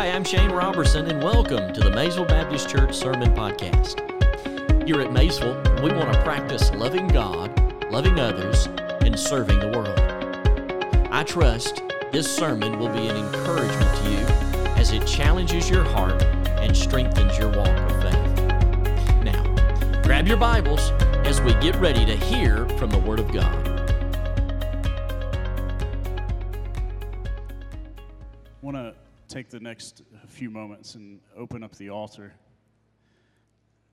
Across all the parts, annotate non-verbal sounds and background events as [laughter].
Hi, I'm Shane Robertson, and welcome to the Maysville Baptist Church Sermon Podcast. Here at Maysville, we want to practice loving God, loving others, and serving the world. I trust this sermon will be an encouragement to you as it challenges your heart and strengthens your walk of faith. Now, grab your Bibles as we get ready to hear from the Word of God. Take the next few moments and open up the altar.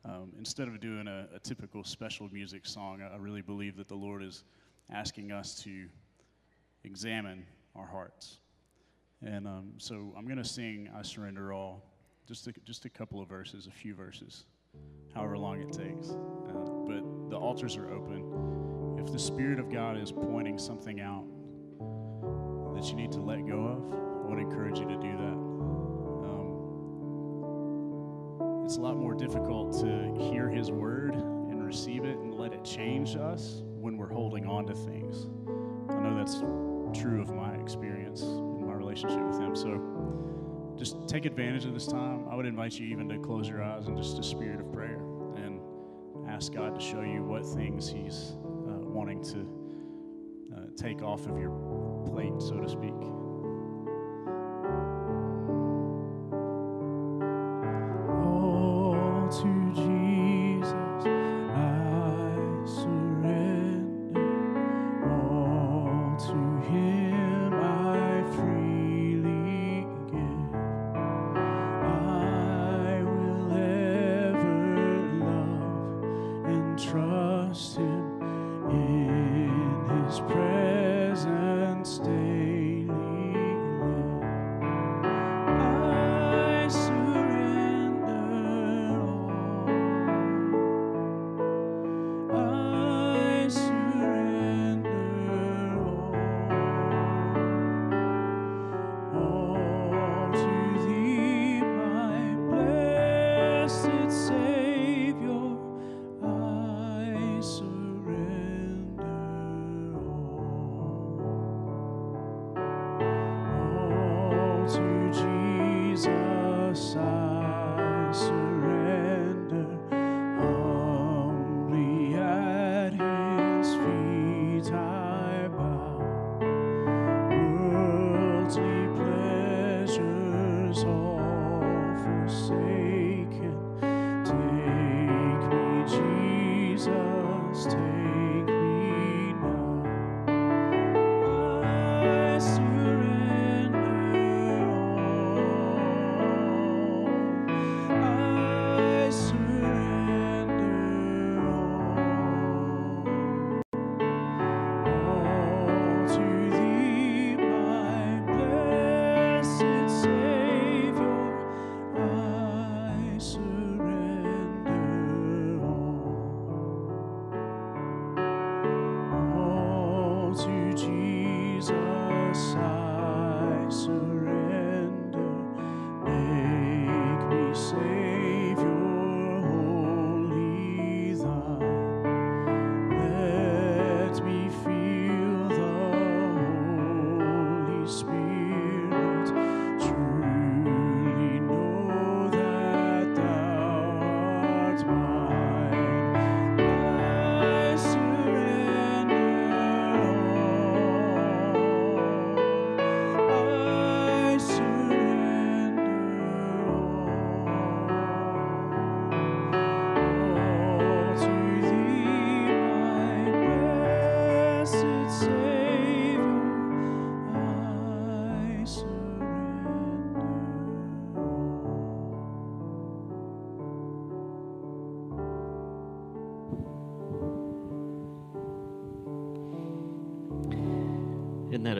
Um, instead of doing a, a, typical special music song, I really believe that the Lord is asking us to examine our hearts. And um, so I'm going to sing I Surrender All, just a, just a couple of verses, a few verses, however long it takes. Uh, but the altars are open. If the Spirit of God is pointing something out that you need to let go of, I would encourage you to do that. Um, it's a lot more difficult to hear His word and receive it and let it change us when we're holding on to things. I know that's true of my experience in my relationship with Him. So just take advantage of this time. I would invite you even to close your eyes and just a spirit of prayer and ask God to show you what things He's uh, wanting to uh, take off of your plate, so to speak.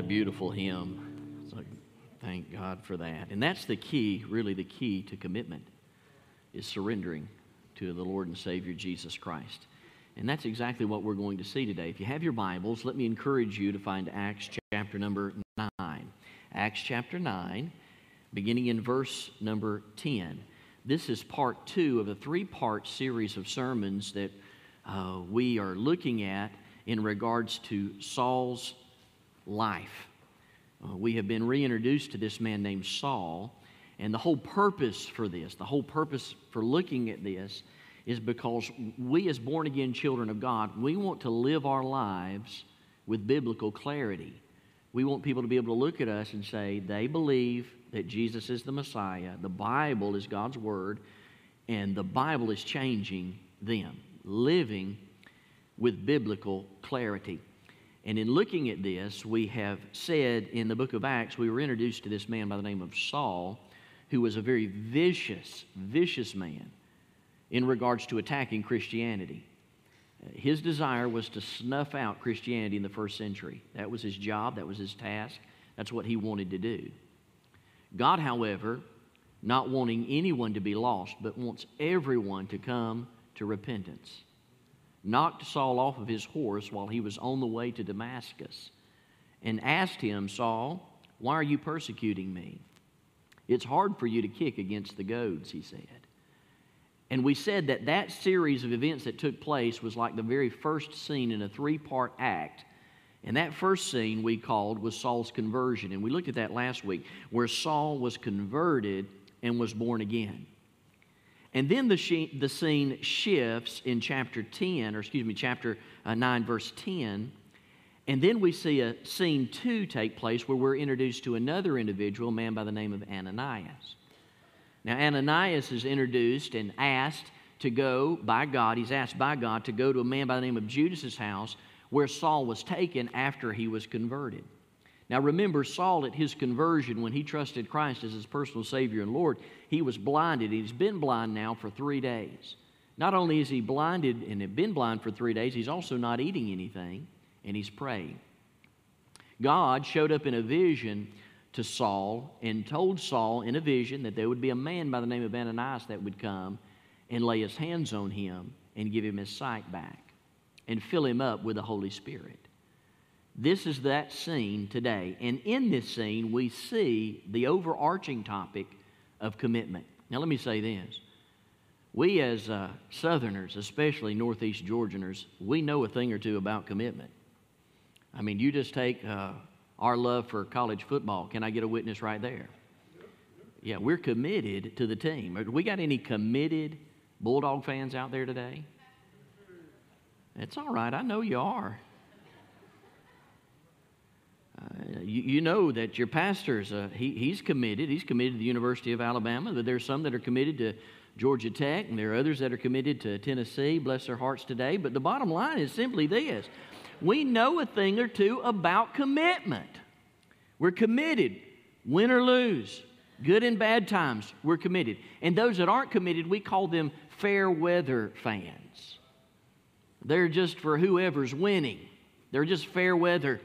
Beautiful hymn? Thank God for that. And that's the key, really the key to commitment, is surrendering to the Lord and Savior Jesus Christ. And that's exactly what we're going to see today. If you have your Bibles, let me encourage you to find Acts chapter number 9. Acts chapter 9, beginning in verse number 10. This is part two of a three part series of sermons that uh, we are looking at in regards to Saul's life. Uh, we have been reintroduced to this man named Saul, And the whole purpose for this, the whole purpose for looking at this, is because we, as born again children of God, we want to live our lives with biblical clarity. We want people to be able to look at us and say, they believe that Jesus is the Messiah, the Bible is God's Word, and the Bible is changing them, living with biblical clarity. And in looking at this, we have said in the book of Acts, we were introduced to this man by the name of Saul, who was a very vicious, vicious man in regards to attacking Christianity. His desire was to snuff out Christianity in the first century. That was his job, that was his task, that's what he wanted to do. God, however, not wanting anyone to be lost, but wants everyone to come to repentance, knocked Saul off of his horse while he was on the way to Damascus and asked him, Saul, why are you persecuting me? It's hard for you to kick against the goads, he said. And we said that that series of events that took place was like the very first scene in a three part act. And that first scene we called was Saul's conversion. And we looked at that last week, where Saul was converted and was born again. And then the, the scene shifts in chapter 10, or excuse me, chapter uh, 9, verse 10. And then we see a scene 2 take place where we're introduced to another individual, a man by the name of Ananias. Now, Ananias is introduced and asked to go by God, he's asked by God to go to a man by the name of Judas's house where Saul was taken after he was converted. Now, remember, Saul at his conversion, when he trusted Christ as his personal Savior and Lord, he was blinded. He's been blind now for three days. Not only is he blinded and been blind for three days, he's also not eating anything and he's praying. God showed up in a vision to Saul and told Saul in a vision that there would be a man by the name of Ananias that would come and lay his hands on him and give him his sight back and fill him up with the Holy Spirit. This is that scene today. And in this scene, we see the overarching topic of commitment. Now, let me say this. We, as uh, Southerners, especially Northeast Georgianers, we know a thing or two about commitment. I mean, you just take uh, our love for college football. Can I get a witness right there? Yeah, we're committed to the team. We got any committed Bulldog fans out there today? It's all right. I know you are. Uh, you, you, know that your pastor's uh, he, he's committed. He's committed to the University of Alabama. That there's some that are committed to Georgia Tech, and there are others that are committed to Tennessee. Bless their hearts today. But the bottom line is simply this: we know a thing or two about commitment. We're committed, win or lose, good and bad times. We're committed. And those that aren't committed, we call them fair weather fans. They're just for whoever's winning. They're just fair weather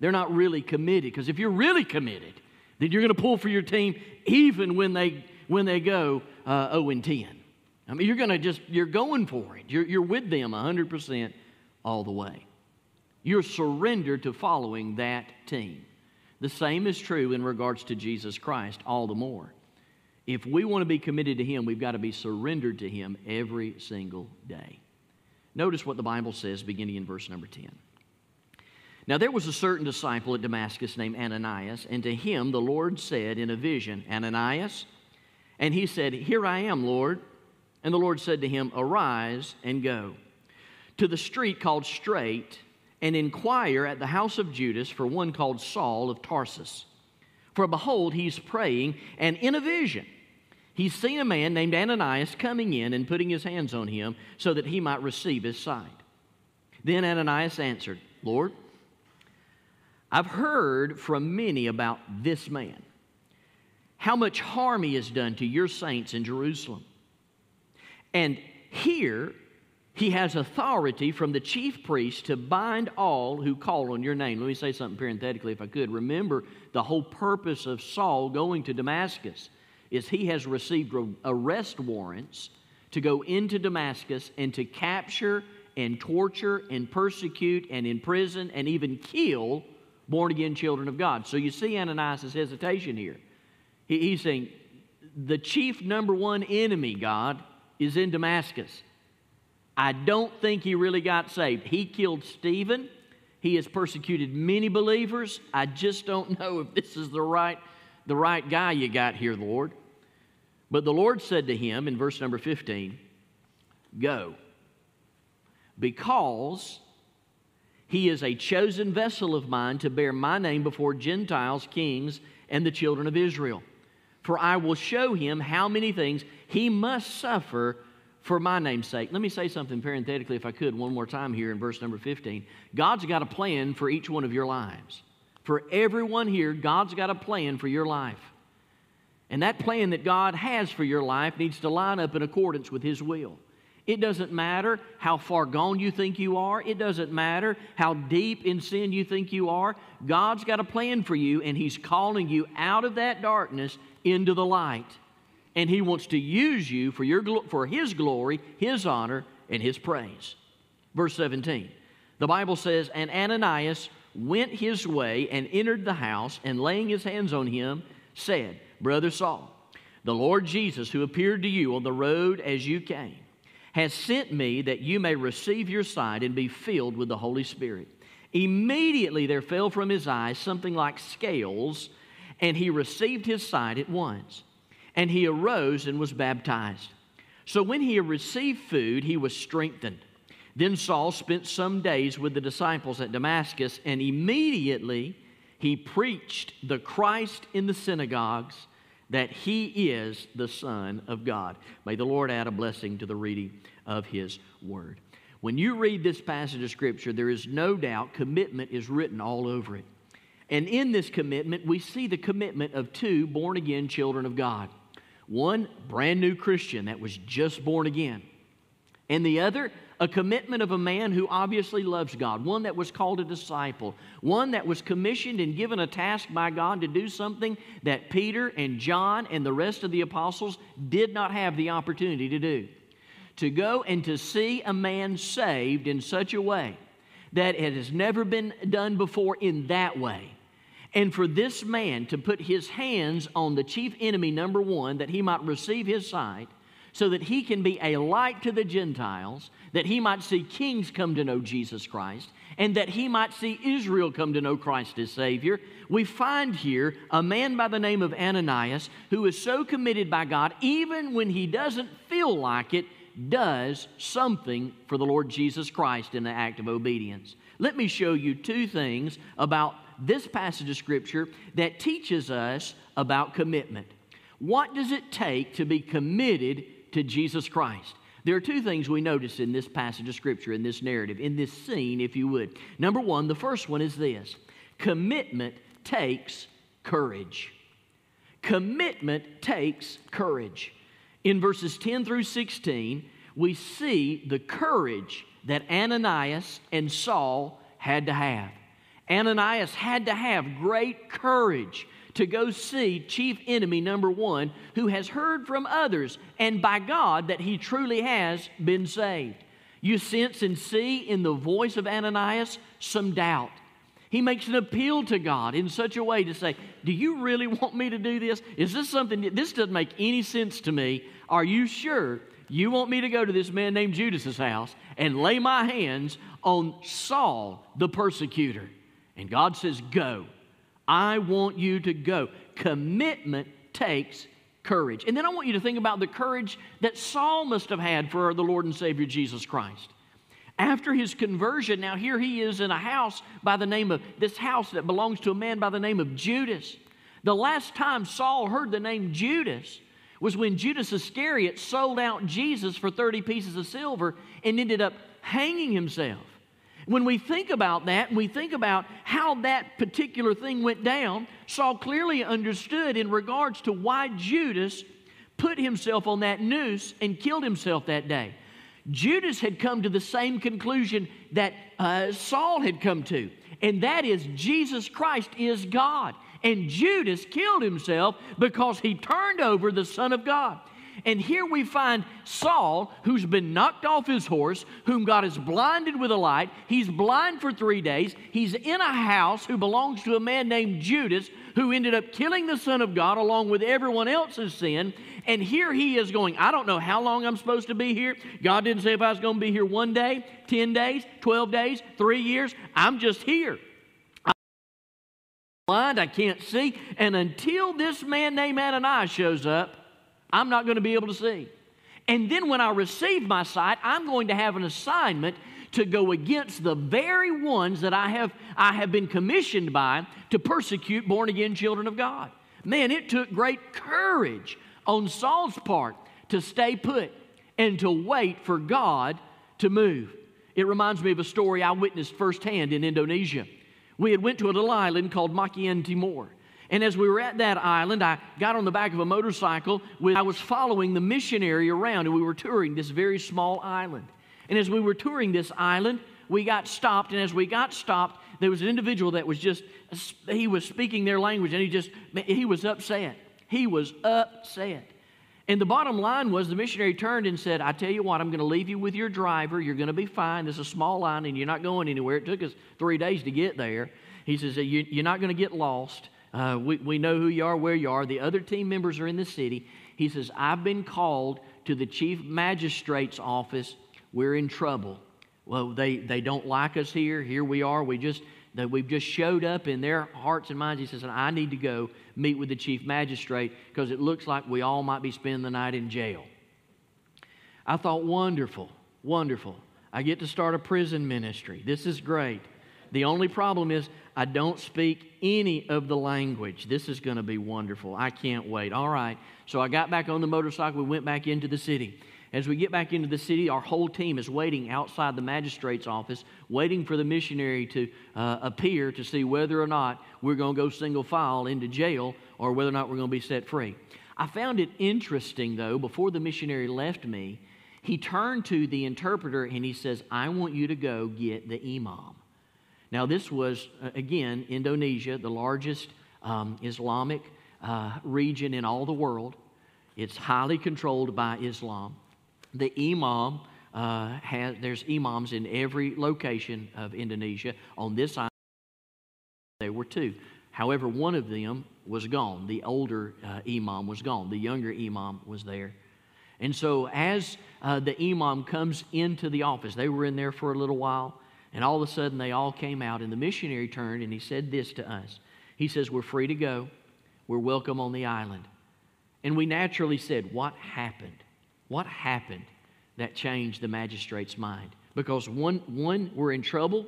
they're not really committed. Because if you're really committed, then you're going to pull for your team even when they, when they go uh, 0 and 10. I mean, you're going to just, you're going for it. You're, you're with them 100% all the way. You're surrendered to following that team. The same is true in regards to Jesus Christ, all the more. If we want to be committed to Him, we've got to be surrendered to Him every single day. Notice what the Bible says beginning in verse number 10. Now there was a certain disciple at Damascus named Ananias, and to him the Lord said in a vision, Ananias? And he said, Here I am, Lord. And the Lord said to him, Arise and go to the street called Straight, and inquire at the house of Judas for one called Saul of Tarsus. For behold, he's praying, and in a vision, he's seen a man named Ananias coming in and putting his hands on him so that he might receive his sight. Then Ananias answered, Lord, I've heard from many about this man, how much harm he has done to your saints in Jerusalem. And here he has authority from the chief priest to bind all who call on your name. Let me say something parenthetically, if I could. Remember, the whole purpose of Saul going to Damascus is he has received arrest warrants to go into Damascus and to capture and torture and persecute and imprison and even kill born again children of God. So you see Ananias' hesitation here. He, he's saying, the chief number one enemy, God, is in Damascus. I don't think he really got saved. He killed Stephen. He has persecuted many believers. I just don't [laughs] know if this is the right, the right guy you got here, Lord. But the Lord said to him in verse number 15, Go, because he is a chosen vessel of mine to bear my name before Gentiles, kings, and the children of Israel. For I will show him how many things he must suffer for my name's sake. Let me say something parenthetically, if I could, one more time here in verse number 15. God's got a plan for each one of your lives. For everyone here, God's got a plan for your life. And that plan that God has for your life needs to line up in accordance with His will. It doesn't matter how far gone you think you are. It doesn't matter how deep in sin you think you are. God's got a plan for you, and He's calling you out of that darkness into the light. And He wants to use you for, your, for His glory, His honor, and His praise. Verse 17 the Bible says, And Ananias went his way and entered the house, and laying his hands on him, said, Brother Saul, the Lord Jesus, who appeared to you on the road as you came, has sent me that you may receive your sight and be filled with the Holy Spirit. Immediately there fell from his eyes something like scales, and he received his sight at once. And he arose and was baptized. So when he had received food, he was strengthened. Then Saul spent some days with the disciples at Damascus, and immediately he preached the Christ in the synagogues that he is the Son of God. May the Lord add a blessing to the reading of his word. When you read this passage of Scripture, there is no doubt commitment is written all over it. And in this commitment, we see the commitment of two born again children of God. One, brand new Christian that was just born again. And the other, a commitment of a man who obviously loves God, one that was called a disciple, one that was commissioned and given a task by God to do something that Peter and John and the rest of the apostles did not have the opportunity to do. To go and to see a man saved in such a way that it has never been done before in that way. And for this man to put his hands on the chief enemy, number one, that he might receive his sight, so that he can be a light to the Gentiles, that he might see kings come to know Jesus Christ, and that he might see Israel come to know Christ as Savior. We find here a man by the name of Ananias who is so committed by God, even when he doesn't feel like it, does something for the Lord Jesus Christ in the act of obedience. Let me show you two things about this passage of Scripture that teaches us about commitment. What does it take to be committed to Jesus Christ. There are two things we notice in this passage of Scripture, in this narrative, in this scene, if you would. Number one, the first one is this commitment takes courage. Commitment takes courage. In verses 10 through 16, we see the courage that Ananias and Saul had to have. Ananias had to have great courage to go see chief enemy number one who has heard from others and by God that he truly has been saved. You sense and see in the voice of Ananias some doubt. He makes an appeal to God in such a way to say, Do you really want me to do this? Is this something, that, this doesn't make any sense to me. Are you sure you want me to go to this man named Judas's house and lay my hands on Saul, the persecutor? And God says, Go. I want you to go. Commitment takes courage. And then I want you to think about the courage that Saul must have had for the Lord and Savior Jesus Christ. After his conversion, now here he is in a house by the name of this house that belongs to a man by the name of Judas. The last time Saul heard the name Judas was when Judas Iscariot sold out Jesus for 30 pieces of silver and ended up hanging himself. When we think about that and we think about how that particular thing went down, Saul clearly understood in regards to why Judas put himself on that noose and killed himself that day. Judas had come to the same conclusion that uh, Saul had come to, and that is Jesus Christ is God. And Judas killed himself because he turned over the Son of God. And here we find Saul, who's been knocked off his horse, whom God has blinded with a light. He's blind for three days. He's in a house who belongs to a man named Judas, who ended up killing the Son of God along with everyone else's sin. And here he is going, I don't know how long I'm supposed to be here. God didn't say if I was going to be here one day, 10 days, 12 days, three years. I'm just here. I'm blind, I can't see. And until this man named Ananias shows up, I'm not going to be able to see. And then when I receive my sight, I'm going to have an assignment to go against the very ones that I have, I have been commissioned by to persecute born again children of God. Man, it took great courage on Saul's part to stay put and to wait for God to move. It reminds me of a story I witnessed firsthand in Indonesia. We had went to a little island called Makian Timor. And as we were at that island, I got on the back of a motorcycle. With, I was following the missionary around, and we were touring this very small island. And as we were touring this island, we got stopped. And as we got stopped, there was an individual that was just, he was speaking their language, and he just, he was upset. He was upset. And the bottom line was the missionary turned and said, I tell you what, I'm going to leave you with your driver. You're going to be fine. This is a small line and you're not going anywhere. It took us three days to get there. He says, You're not going to get lost. Uh, we, we know who you are, where you are. The other team members are in the city. He says, I've been called to the chief magistrate's office. We're in trouble. Well, they, they don't like us here. Here we are. We just that we've just showed up in their hearts and minds. He says, and I need to go meet with the chief magistrate because it looks like we all might be spending the night in jail. I thought, wonderful, wonderful. I get to start a prison ministry. This is great. The only problem is I don't speak any of the language. This is going to be wonderful. I can't wait. All right. So I got back on the motorcycle. We went back into the city. As we get back into the city, our whole team is waiting outside the magistrate's office, waiting for the missionary to uh, appear to see whether or not we're going to go single file into jail or whether or not we're going to be set free. I found it interesting, though, before the missionary left me, he turned to the interpreter and he says, I want you to go get the imam. Now, this was, uh, again, Indonesia, the largest um, Islamic uh, region in all the world. It's highly controlled by Islam. The imam uh, has, there's imams in every location of Indonesia. On this island, there were two. However, one of them was gone. The older uh, imam was gone. The younger imam was there. And so, as uh, the imam comes into the office, they were in there for a little while, and all of a sudden they all came out, and the missionary turned and he said this to us. He says, We're free to go. We're welcome on the island. And we naturally said, What happened? What happened that changed the magistrate's mind? Because one, one we're in trouble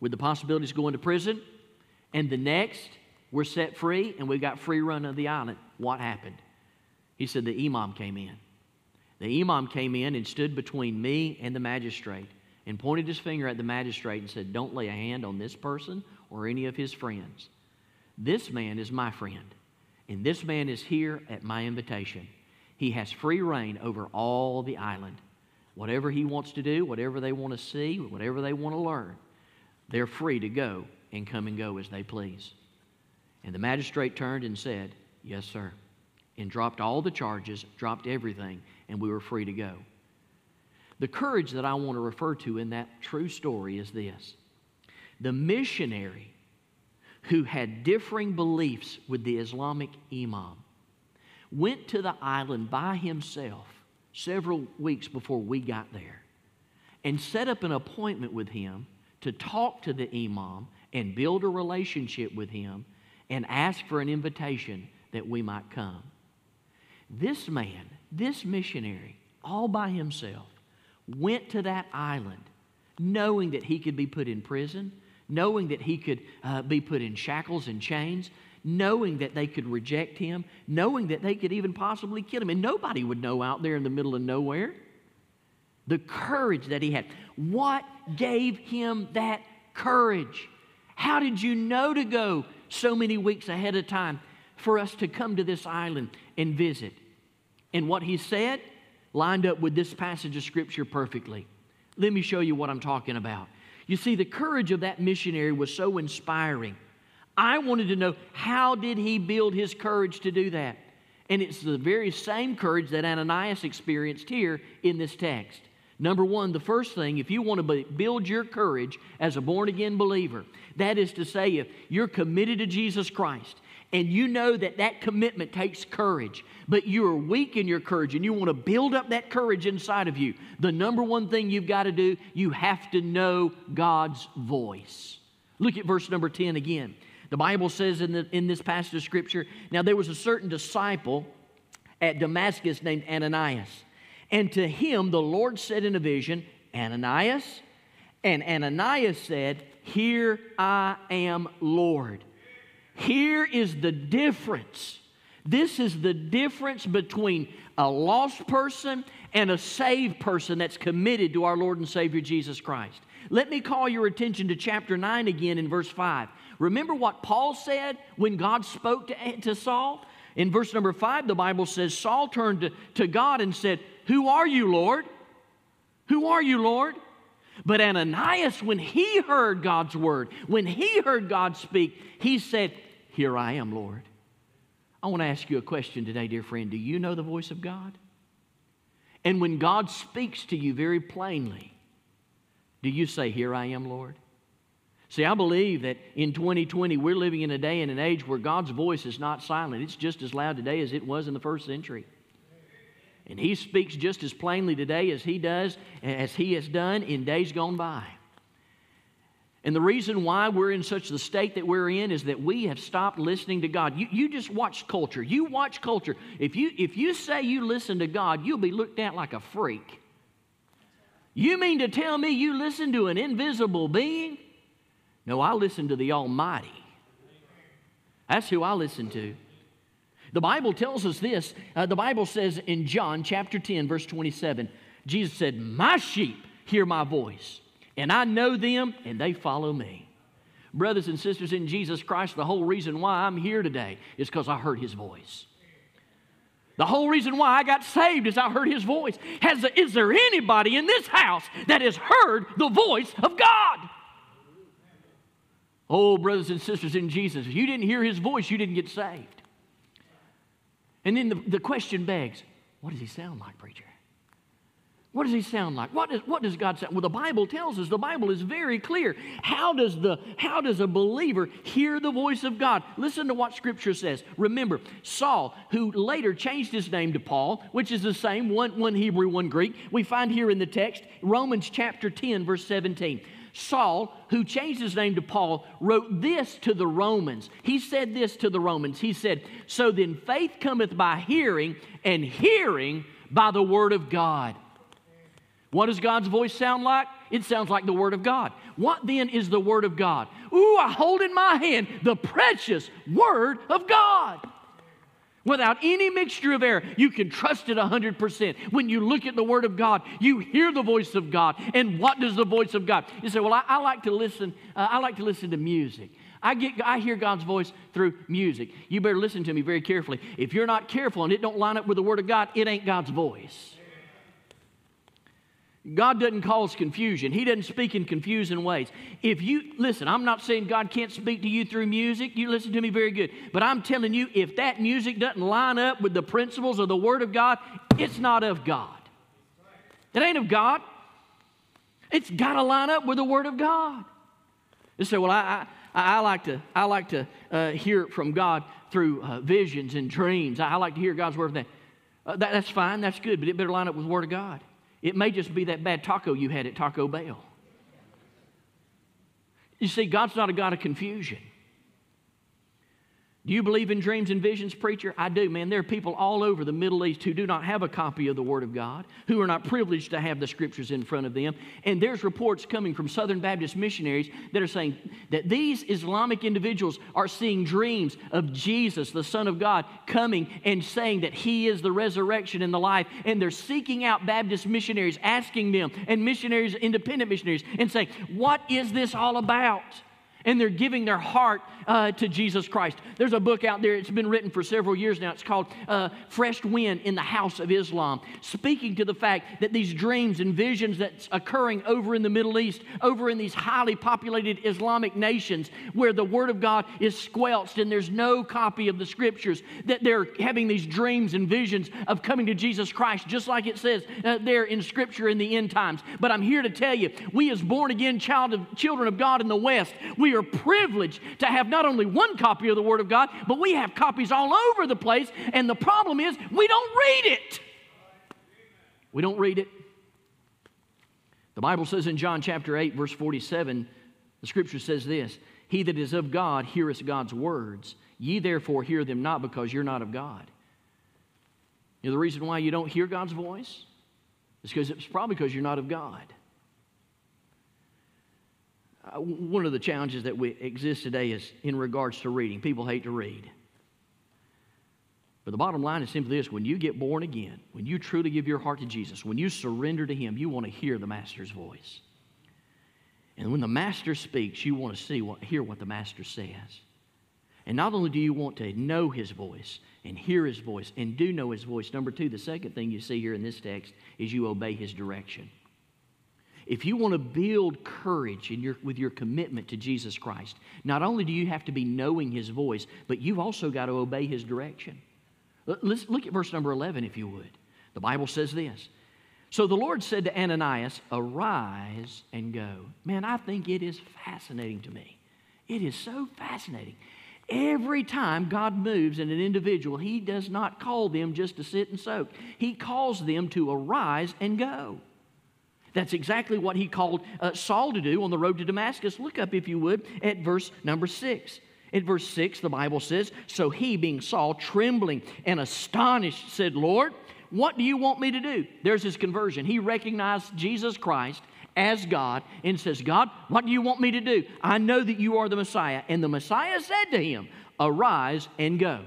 with the possibilities of going to prison, and the next, we're set free and we got free run of the island. What happened? He said the imam came in. The imam came in and stood between me and the magistrate and pointed his finger at the magistrate and said, Don't lay a hand on this person or any of his friends. This man is my friend, and this man is here at my invitation. He has free rein over all the island. Whatever he wants to do, whatever they want to see, whatever they want to learn, they're free to go and come and go as they please. And the magistrate turned and said, Yes, sir. And dropped all the charges, dropped everything, and we were free to go. The courage that I want to refer to in that true story is this the missionary who had differing beliefs with the Islamic imam went to the island by himself several weeks before we got there and set up an appointment with him to talk to the imam and build a relationship with him and ask for an invitation that we might come. This man, this missionary, all by himself, went to that island knowing that he could be put in prison, knowing that he could uh, be put in shackles and chains, knowing that they could reject him, knowing that they could even possibly kill him. And nobody would know out there in the middle of nowhere. The courage that he had. What gave him that courage? How did you know to go so many weeks ahead of time for us to come to this island and visit? And what he said lined up with this passage of Scripture perfectly. Let me show you what I'm talking about. You see, the courage of that missionary was so inspiring. I wanted to know how did he build his courage to do that? And it's the very same courage that Ananias experienced here in this text. Number one, the first thing, if you want to build your courage as a born again believer, that is to say, if you're committed to Jesus Christ and you know that that commitment takes courage, but you are weak in your courage and you want to build up that courage inside of you, the number one thing you've got to do, you have to know God's voice. Look at verse number 10 again. The Bible says in, the, in this passage of Scripture, now there was a certain disciple at Damascus named Ananias. And to him the Lord said in a vision, Ananias. And Ananias said, Here I am, Lord. Here is the difference. This is the difference between a lost person and a saved person that's committed to our Lord and Savior Jesus Christ. Let me call your attention to chapter 9 again in verse 5. Remember what Paul said when God spoke to, to Saul? In verse number 5, the Bible says Saul turned to, to God and said, Who are you, Lord? Who are you, Lord? But Ananias, when he heard God's word, when he heard God speak, he said, Here I am, Lord. I want to ask you a question today, dear friend. Do you know the voice of God? And when God speaks to you very plainly, do you say, Here I am, Lord? See, I believe that in 2020, we're living in a day and an age where God's voice is not silent. It's just as loud today as it was in the first century. And He speaks just as plainly today as He does, as He has done in days gone by. And the reason why we're in such the state that we're in is that we have stopped listening to God. You, you just watch culture. You watch culture. If you, if you say you listen to God, you'll be looked at like a freak. You mean to tell me you listen to an invisible being? No, I listen to the Almighty. That's who I listen to. The Bible tells us this. Uh, the Bible says in John chapter 10, verse 27, Jesus said, My sheep hear my voice, and I know them, and they follow me. Brothers and sisters in Jesus Christ, the whole reason why I'm here today is because I heard his voice. The whole reason why I got saved is I heard his voice. Has, is there anybody in this house that has heard the voice of God? Oh, brothers and sisters in Jesus, if you didn't hear his voice, you didn't get saved. And then the, the question begs what does he sound like, preacher? What does he sound like? What, is, what does God sound? Well, the Bible tells us, the Bible is very clear. How does, the, how does a believer hear the voice of God? Listen to what Scripture says. Remember, Saul, who later changed his name to Paul, which is the same, one, one Hebrew, one Greek, we find here in the text, Romans chapter 10, verse 17. Saul, who changed his name to Paul, wrote this to the Romans. He said this to the Romans. He said, So then faith cometh by hearing, and hearing by the word of God. What does God's voice sound like? It sounds like the Word of God. What then is the Word of God? Ooh, I hold in my hand the precious Word of God. Without any mixture of error, you can trust it 100%. When you look at the Word of God, you hear the voice of God. And what does the voice of God? You say, Well, I, I like to listen, uh, I like to listen to music. I, get, I hear God's voice through music. You better listen to me very carefully. If you're not careful and it don't line up with the Word of God, it ain't God's voice. God doesn't cause confusion. He doesn't speak in confusing ways. If you, listen, I'm not saying God can't speak to you through music. You listen to me very good. But I'm telling you, if that music doesn't line up with the principles of the Word of God, it's not of God. It ain't of God. It's got to line up with the Word of God. You say, well, I, I, I like to, I like to uh, hear from God through uh, visions and dreams. I, I, like to hear God's Word. That. Uh, that. That's fine. That's good. But it better line up with the Word of God. It may just be that bad taco you had at Taco Bell. You see, God's not a God of confusion. Do you believe in dreams and visions, preacher? I do, man. There are people all over the Middle East who do not have a copy of the Word of God, who are not privileged to have the Scriptures in front of them. And there's reports coming from Southern Baptist missionaries that are saying that these Islamic individuals are seeing dreams of Jesus, the Son of God, coming and saying that He is the resurrection and the life. And they're seeking out Baptist missionaries, asking them, and missionaries, independent missionaries, and saying, What is this all about? And they're giving their heart uh, to Jesus Christ. There's a book out there, it's been written for several years now. It's called uh, Fresh Wind in the House of Islam, speaking to the fact that these dreams and visions that's occurring over in the Middle East, over in these highly populated Islamic nations where the Word of God is squelched and there's no copy of the Scriptures, that they're having these dreams and visions of coming to Jesus Christ, just like it says uh, there in Scripture in the end times. But I'm here to tell you, we as born again child of, children of God in the West, we we are privileged to have not only one copy of the Word of God, but we have copies all over the place. And the problem is, we don't read it. We don't read it. The Bible says in John chapter 8, verse 47, the scripture says this He that is of God heareth God's words. Ye therefore hear them not because you're not of God. You know, the reason why you don't hear God's voice is because it's probably because you're not of God. Uh, one of the challenges that we exist today is in regards to reading. People hate to read. But the bottom line is simply this when you get born again, when you truly give your heart to Jesus, when you surrender to Him, you want to hear the Master's voice. And when the Master speaks, you want to see what, hear what the Master says. And not only do you want to know His voice and hear His voice and do know His voice, number two, the second thing you see here in this text is you obey His direction. If you want to build courage in your, with your commitment to Jesus Christ, not only do you have to be knowing His voice, but you've also got to obey His direction. Let's look at verse number 11, if you would. The Bible says this. So the Lord said to Ananias, Arise and go. Man, I think it is fascinating to me. It is so fascinating. Every time God moves in an individual, He does not call them just to sit and soak. He calls them to arise and go. That's exactly what He called uh, Saul to do on the road to Damascus. Look up, if you would, at verse number six. In verse 6, the Bible says, So he, being Saul, trembling and astonished, said, Lord, what do you want me to do? There's his conversion. He recognized Jesus Christ as God and says, God, what do you want me to do? I know that you are the Messiah. And the Messiah said to him, Arise and go.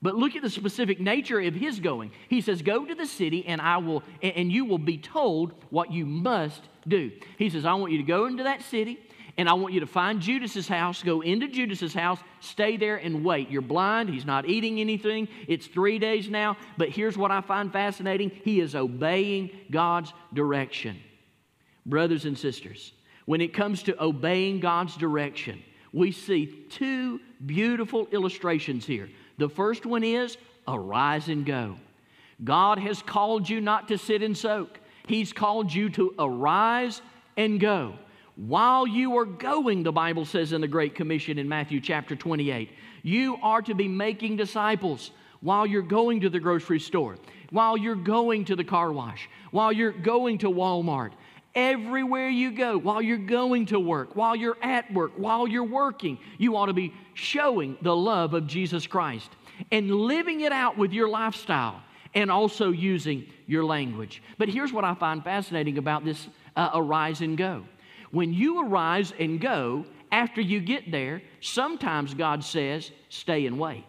But look at the specific nature of his going. He says, Go to the city, and I will, and you will be told what you must do. He says, I want you to go into that city and I want you to find Judas's house, go into Judas's house, stay there and wait. You're blind, he's not eating anything. It's 3 days now, but here's what I find fascinating. He is obeying God's direction. Brothers and sisters, when it comes to obeying God's direction, we see two beautiful illustrations here. The first one is arise and go. God has called you not to sit and soak. He's called you to arise and go. While you are going, the Bible says in the Great Commission in Matthew chapter 28, you are to be making disciples while you're going to the grocery store, while you're going to the car wash, while you're going to Walmart. Everywhere you go, while you're going to work, while you're at work, while you're working, you ought to be showing the love of Jesus Christ and living it out with your lifestyle and also using your language. But here's what I find fascinating about this uh, arise and go. When you arise and go, after you get there, sometimes God says, stay and wait.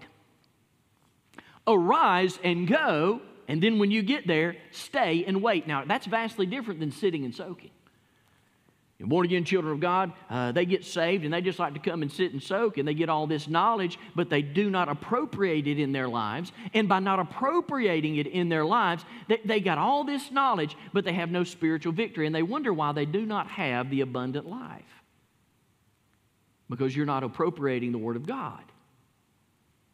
Arise and go, and then when you get there, stay and wait. Now, that's vastly different than sitting and soaking born again children of God, uh, they get saved and they just like to come and sit and soak and they get all this knowledge, but they do not appropriate it in their lives. And by not appropriating it in their lives, they, they got all this knowledge, but they have no spiritual victory. And they wonder why they do not have the abundant life. Because you're not appropriating the Word of God.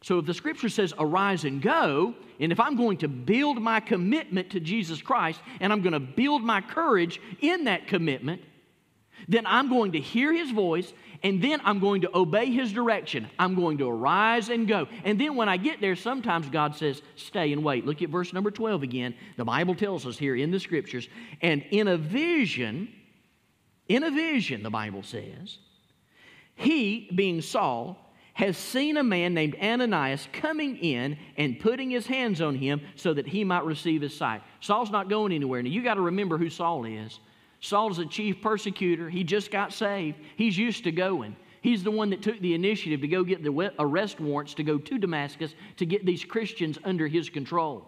So if the scripture says, arise and go, and if I'm going to build my commitment to Jesus Christ and I'm going to build my courage in that commitment, then I'm going to hear his voice and then I'm going to obey his direction. I'm going to arise and go. And then when I get there, sometimes God says, stay and wait. Look at verse number 12 again. The Bible tells us here in the scriptures, and in a vision, in a vision, the Bible says, he, being Saul, has seen a man named Ananias coming in and putting his hands on him so that he might receive his sight. Saul's not going anywhere. Now, you got to remember who Saul is. Saul's a chief persecutor. He just got saved. He's used to going. He's the one that took the initiative to go get the arrest warrants to go to Damascus to get these Christians under his control.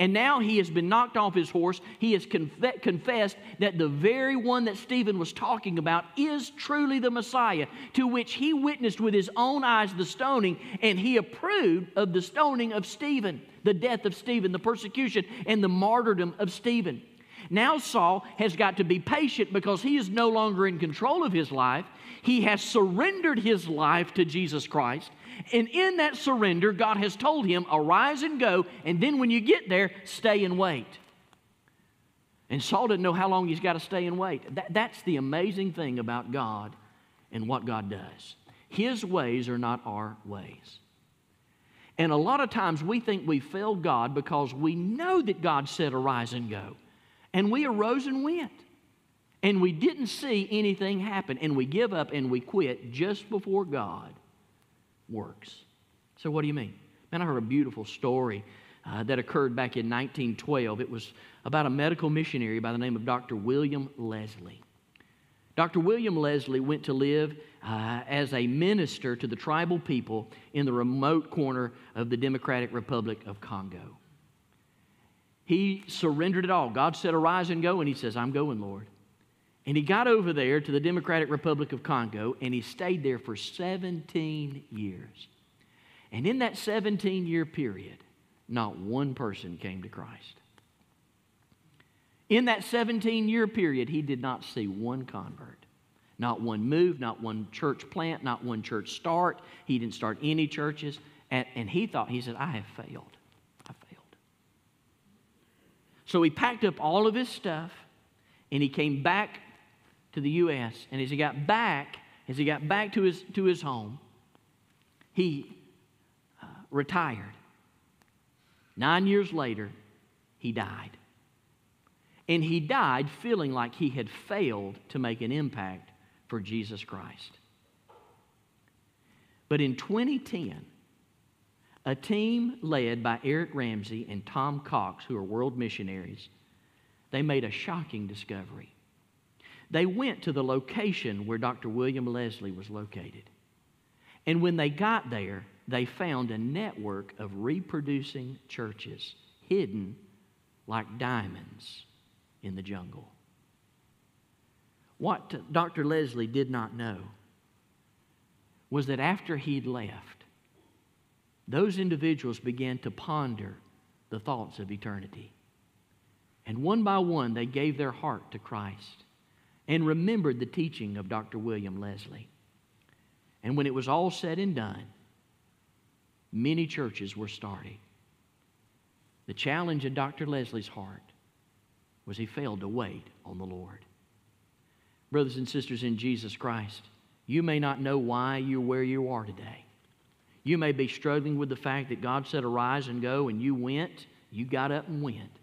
And now he has been knocked off his horse. He has conf- confessed that the very one that Stephen was talking about is truly the Messiah, to which he witnessed with his own eyes the stoning, and he approved of the stoning of Stephen, the death of Stephen, the persecution, and the martyrdom of Stephen. Now Saul has got to be patient because he is no longer in control of his life. He has surrendered his life to Jesus Christ. And in that surrender, God has told him, Arise and go, and then when you get there, stay and wait. And Saul didn't know how long he's got to stay and wait. That, that's the amazing thing about God and what God does. His ways are not our ways. And a lot of times we think we failed God because we know that God said, Arise and go. And we arose and went. and we didn't see anything happen, and we give up and we quit just before God works. So, what do you mean? Man, I heard a beautiful story uh, that occurred back in 1912. It was about a medical missionary by the name of Dr. William Leslie. Dr. William Leslie went to live uh, as a minister to the tribal people in the remote corner of the Democratic Republic of Congo. He surrendered it all. God said, Arise and go, and he says, I'm going, Lord. And he got over there to the Democratic Republic of Congo and he stayed there for 17 years. And in that 17 year period, not one person came to Christ. In that 17 year period, he did not see one convert. Not one move, not one church plant, not one church start. He didn't start any churches. And, and he thought, he said, I have failed. So he packed up all of his stuff and he came back to the U.S. And as he got back, as he got back to his, to his home, he uh, retired. Nine years later, he died. And he died feeling like he had failed to make an impact for Jesus Christ. But in 2010, a team led by Eric Ramsey and Tom Cox, who are world missionaries, they made a shocking discovery. They went to the location where Dr. William Leslie was located. And when they got there, they found a network of reproducing churches hidden like diamonds in the jungle. What Dr. Leslie did not know was that after he'd left, those individuals began to ponder the thoughts of eternity. And one by one, they gave their heart to Christ and remembered the teaching of Dr. William Leslie. And when it was all said and done, many churches were started. The challenge in Dr. Leslie's heart was he failed to wait on the Lord. Brothers and sisters in Jesus Christ, you may not know why you're where you are today. You may be struggling with the fact that God said, Arise and go, and you went, you got up and went.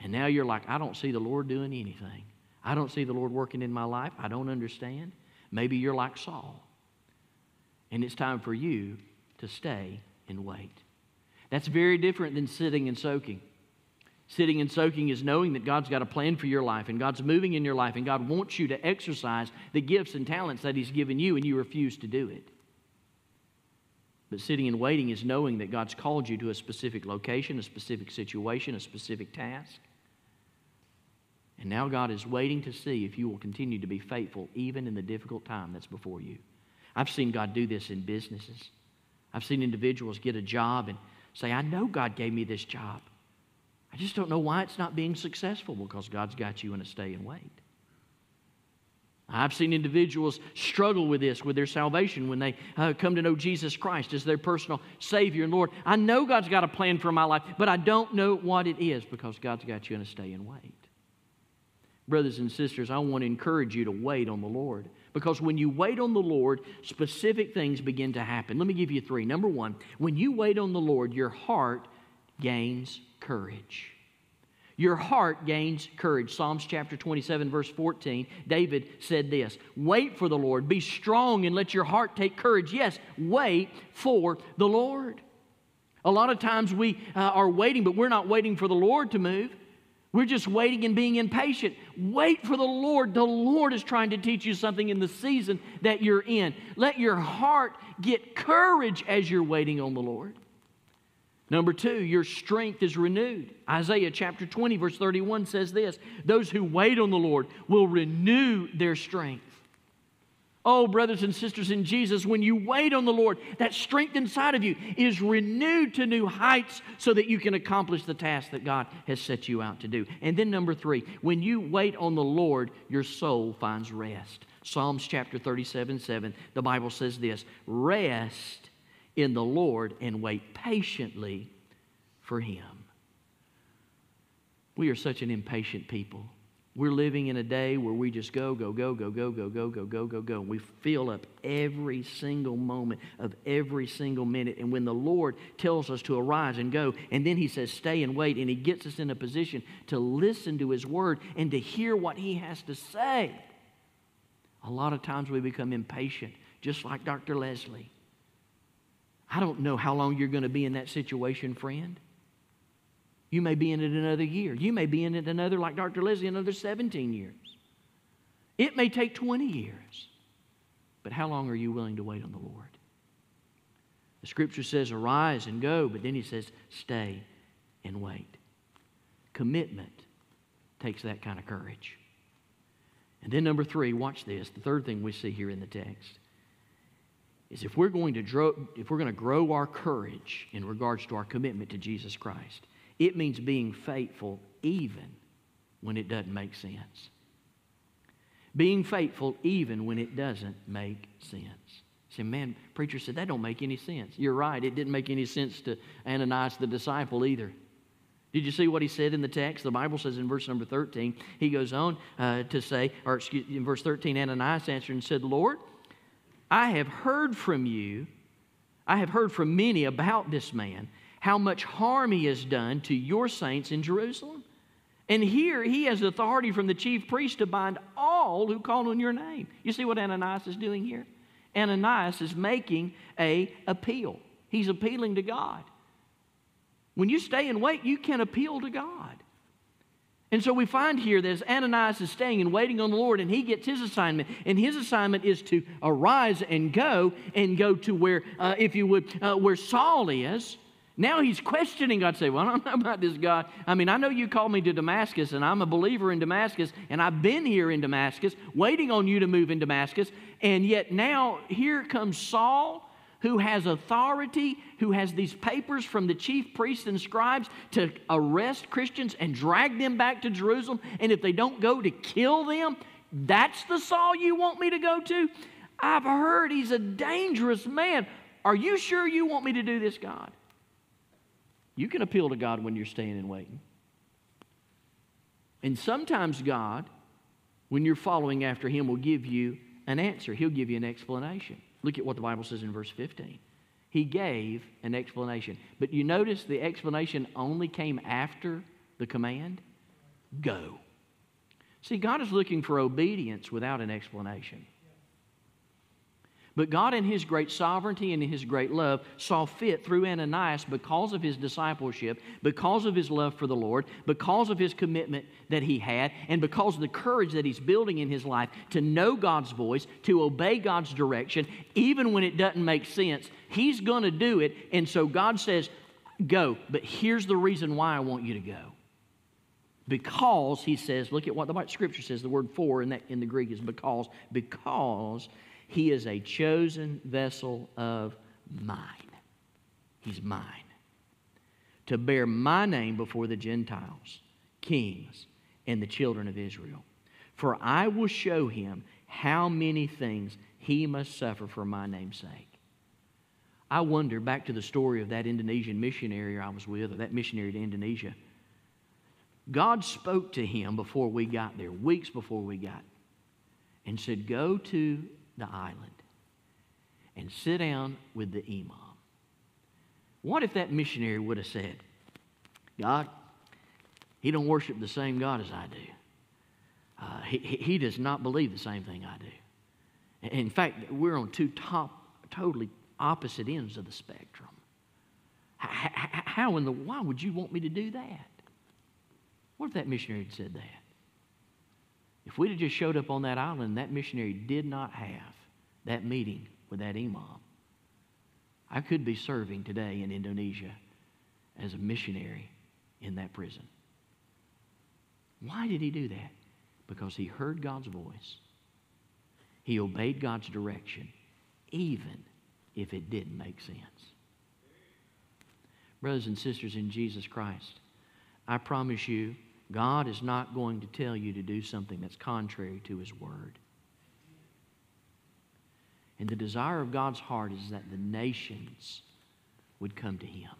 And now you're like, I don't see the Lord doing anything. I don't see the Lord working in my life. I don't understand. Maybe you're like Saul. And it's time for you to stay and wait. That's very different than sitting and soaking. Sitting and soaking is knowing that God's got a plan for your life and God's moving in your life and God wants you to exercise the gifts and talents that He's given you and you refuse to do it. But sitting and waiting is knowing that God's called you to a specific location, a specific situation, a specific task. And now God is waiting to see if you will continue to be faithful even in the difficult time that's before you. I've seen God do this in businesses. I've seen individuals get a job and say, I know God gave me this job. I just don't know why it's not being successful because God's got you in a stay and wait. I've seen individuals struggle with this, with their salvation, when they uh, come to know Jesus Christ as their personal Savior and Lord. I know God's got a plan for my life, but I don't know what it is because God's got you in a stay and wait. Brothers and sisters, I want to encourage you to wait on the Lord. Because when you wait on the Lord, specific things begin to happen. Let me give you three. Number one, when you wait on the Lord, your heart gains courage. Your heart gains courage. Psalms chapter 27, verse 14, David said this Wait for the Lord, be strong, and let your heart take courage. Yes, wait for the Lord. A lot of times we uh, are waiting, but we're not waiting for the Lord to move. We're just waiting and being impatient. Wait for the Lord. The Lord is trying to teach you something in the season that you're in. Let your heart get courage as you're waiting on the Lord. Number two, your strength is renewed. Isaiah chapter 20, verse 31 says this Those who wait on the Lord will renew their strength. Oh, brothers and sisters in Jesus, when you wait on the Lord, that strength inside of you is renewed to new heights so that you can accomplish the task that God has set you out to do. And then, number three, when you wait on the Lord, your soul finds rest. Psalms chapter 37 7, the Bible says this Rest in the Lord and wait patiently for Him. We are such an impatient people. We're living in a day where we just go, go, go, go, go, go, go, go, go, go, go. We fill up every single moment of every single minute. And when the Lord tells us to arise and go, and then He says, stay and wait, and He gets us in a position to listen to His word and to hear what He has to say, a lot of times we become impatient, just like Dr. Leslie. I don't know how long you're going to be in that situation, friend. You may be in it another year. You may be in it another, like Dr. Leslie, another 17 years. It may take 20 years. But how long are you willing to wait on the Lord? The scripture says, arise and go, but then he says, stay and wait. Commitment takes that kind of courage. And then, number three, watch this. The third thing we see here in the text is if we're going to grow, if we're going to grow our courage in regards to our commitment to Jesus Christ, it means being faithful even when it doesn't make sense. Being faithful even when it doesn't make sense. Say, man, preacher said that don't make any sense. You're right, it didn't make any sense to Ananias the disciple either. Did you see what he said in the text? The Bible says in verse number 13, he goes on uh, to say, or excuse in verse 13, Ananias answered and said, Lord, I have heard from you, I have heard from many about this man, how much harm he has done to your saints in Jerusalem. And here he has authority from the chief priest to bind all who call on your name. You see what Ananias is doing here? Ananias is making a appeal. He's appealing to God. When you stay and wait, you can appeal to God. And so we find here that as Ananias is staying and waiting on the Lord, and he gets his assignment, and his assignment is to arise and go and go to where, uh, if you would, uh, where Saul is. Now he's questioning God. Say, well, I don't know about this God. I mean, I know you called me to Damascus, and I'm a believer in Damascus, and I've been here in Damascus, waiting on you to move in Damascus, and yet now here comes Saul who has authority, who has these papers from the chief priests and scribes to arrest Christians and drag them back to Jerusalem. And if they don't go, to kill them. That's the Saul you want me to go to? I've heard he's a dangerous man. Are you sure you want me to do this, God? You can appeal to God when you're staying and waiting. And sometimes God, when you're following after Him, will give you an answer, He'll give you an explanation. Look at what the Bible says in verse 15. He gave an explanation. But you notice the explanation only came after the command go. See, God is looking for obedience without an explanation. But God, in His great sovereignty and in His great love, saw fit through Ananias because of his discipleship, because of his love for the Lord, because of his commitment that he had, and because of the courage that he's building in his life to know God's voice, to obey God's direction, even when it doesn't make sense. He's going to do it. And so God says, Go. But here's the reason why I want you to go. Because, he says, look at what the scripture says, the word for in, that, in the Greek is because, because he is a chosen vessel of mine. He's mine. To bear my name before the Gentiles, kings, and the children of Israel. For I will show him how many things he must suffer for my name's sake. I wonder, back to the story of that Indonesian missionary I was with, or that missionary to Indonesia. God spoke to him before we got there, weeks before we got, and said, Go to the island and sit down with the imam. What if that missionary would have said, God, he don't worship the same God as I do. Uh, he, he does not believe the same thing I do. In fact, we're on two top, totally opposite ends of the spectrum. How in the why would you want me to do that? What if that missionary had said that? If we'd have just showed up on that island, that missionary did not have that meeting with that imam, I could be serving today in Indonesia as a missionary in that prison. Why did he do that? Because he heard God's voice. He obeyed God's direction, even if it didn't make sense. Brothers and sisters in Jesus Christ, I promise you, God is not going to tell you to do something that's contrary to His Word. And the desire of God's heart is that the nations would come to Him.